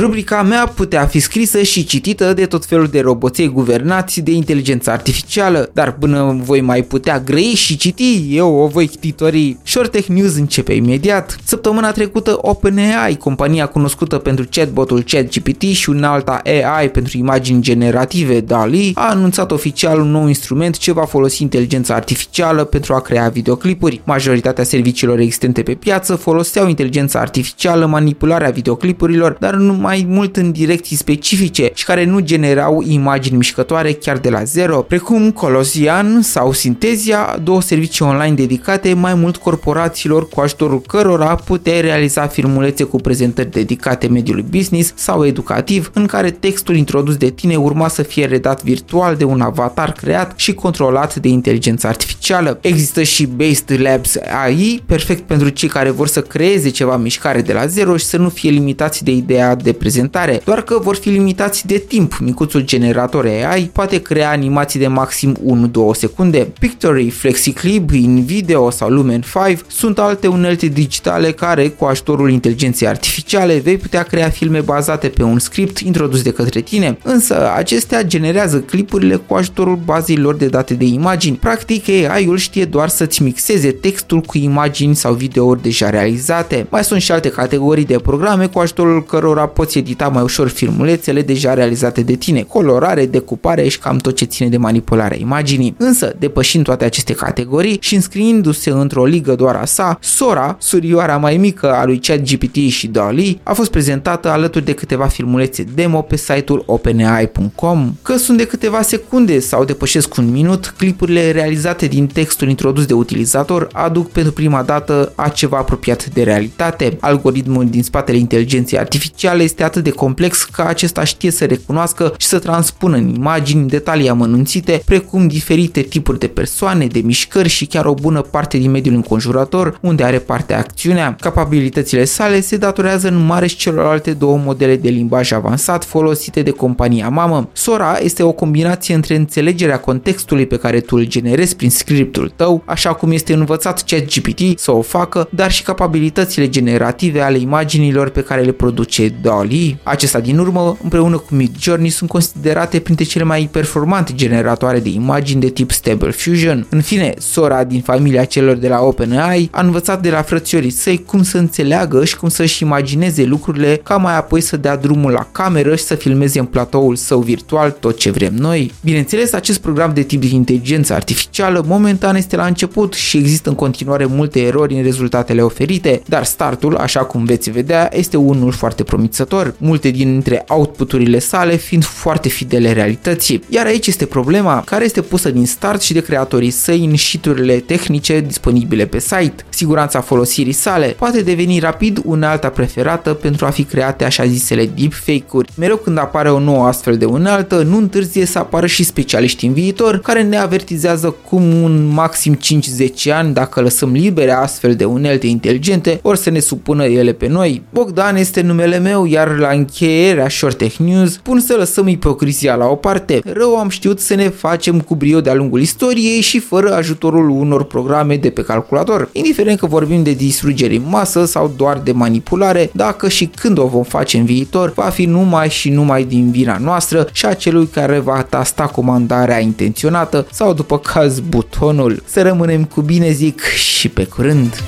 Rubrica mea putea fi scrisă și citită de tot felul de roboței guvernați de inteligență artificială, dar până voi mai putea grăi și citi, eu o voi ctitorii. Short Tech News începe imediat. Săptămâna trecută OpenAI, compania cunoscută pentru chatbotul ChatGPT și un alta AI pentru imagini generative DALI, a anunțat oficial un nou instrument ce va folosi inteligența artificială pentru a crea videoclipuri. Majoritatea serviciilor existente pe piață foloseau inteligența artificială, manipularea videoclipurilor, dar nu mai mult în direcții specifice și care nu generau imagini mișcătoare chiar de la zero, precum Colosian sau Synthesia, două servicii online dedicate mai mult corporațiilor cu ajutorul cărora puteai realiza filmulețe cu prezentări dedicate mediului business sau educativ, în care textul introdus de tine urma să fie redat virtual de un avatar creat și controlat de inteligență artificială. Există și Based Labs AI, perfect pentru cei care vor să creeze ceva mișcare de la zero și să nu fie limitați de ideea de prezentare, doar că vor fi limitați de timp. Micuțul generator AI poate crea animații de maxim 1-2 secunde. Pictory, FlexiClip, InVideo sau Lumen 5 sunt alte unelte digitale care, cu ajutorul inteligenței artificiale, vei putea crea filme bazate pe un script introdus de către tine, însă acestea generează clipurile cu ajutorul bazei lor de date de imagini. Practic, AI-ul știe doar să-ți mixeze textul cu imagini sau videouri deja realizate. Mai sunt și alte categorii de programe cu ajutorul cărora poți edita mai ușor filmulețele deja realizate de tine, colorare, decupare și cam tot ce ține de manipularea imaginii. Însă, depășind toate aceste categorii și înscriindu-se într-o ligă doar a sa, Sora, surioara mai mică a lui ChatGPT și DALI, a fost prezentată alături de câteva filmulețe demo pe site-ul openai.com. Că sunt de câteva secunde sau depășesc un minut, clipurile realizate din textul introdus de utilizator aduc pentru prima dată a ceva apropiat de realitate. Algoritmul din spatele inteligenței artificiale este atât de complex că acesta știe să recunoască și să transpună în imagini detalii amănunțite, precum diferite tipuri de persoane, de mișcări și chiar o bună parte din mediul înconjurător, unde are parte acțiunea. Capabilitățile sale se datorează în mare și celorlalte două modele de limbaj avansat folosite de compania mamă. Sora este o combinație între înțelegerea contextului pe care tu îl generezi prin scriptul tău, așa cum este învățat ChatGPT să o facă, dar și capabilitățile generative ale imaginilor pe care le produce DALI. Acesta din urmă, împreună cu Midjourney, sunt considerate printre cele mai performante generatoare de imagini de tip Stable Fusion. În fine, Sora din familia celor de la OpenAI a învățat de la frățiorii săi cum să înțeleagă și cum să-și imagineze lucrurile ca mai apoi să dea drumul la cameră și să filmeze în platoul său virtual tot ce vrem noi. Bineînțeles, acest program de tip de inteligență artificială momentan este la început și există în continuare multe erori în rezultatele oferite, dar startul, așa cum veți vedea, este unul foarte promițător, multe dintre outputurile sale fiind foarte fidele realității. Iar aici este problema care este pusă din start și de creatorii săi în șiturile tehnice disponibile pe site. Siguranța folosirii sale poate deveni rapid unealta preferată pentru a fi create așa zisele deepfake-uri. Mereu când apare o nouă astfel de unealtă, nu întârzie să apară și specialiști în viitor care ne avertizează cum un maxim 5-10 ani, dacă lăsăm libere astfel de unelte inteligente, or să ne supună ele pe noi. Bogdan este numele meu, iar la încheierea Short Tech News pun să lăsăm ipocrizia la o parte. Rău am știut să ne facem cu brio de-a lungul istoriei și fără ajutorul unor programe de pe calculator. Indiferent că vorbim de distrugere în masă sau doar de manipulare, dacă și când o vom face în viitor, va fi numai și numai din vina noastră și a celui care va tasta comandarea intenționată sau după caz butonul. Să rămânem cu bine zic și pe curând!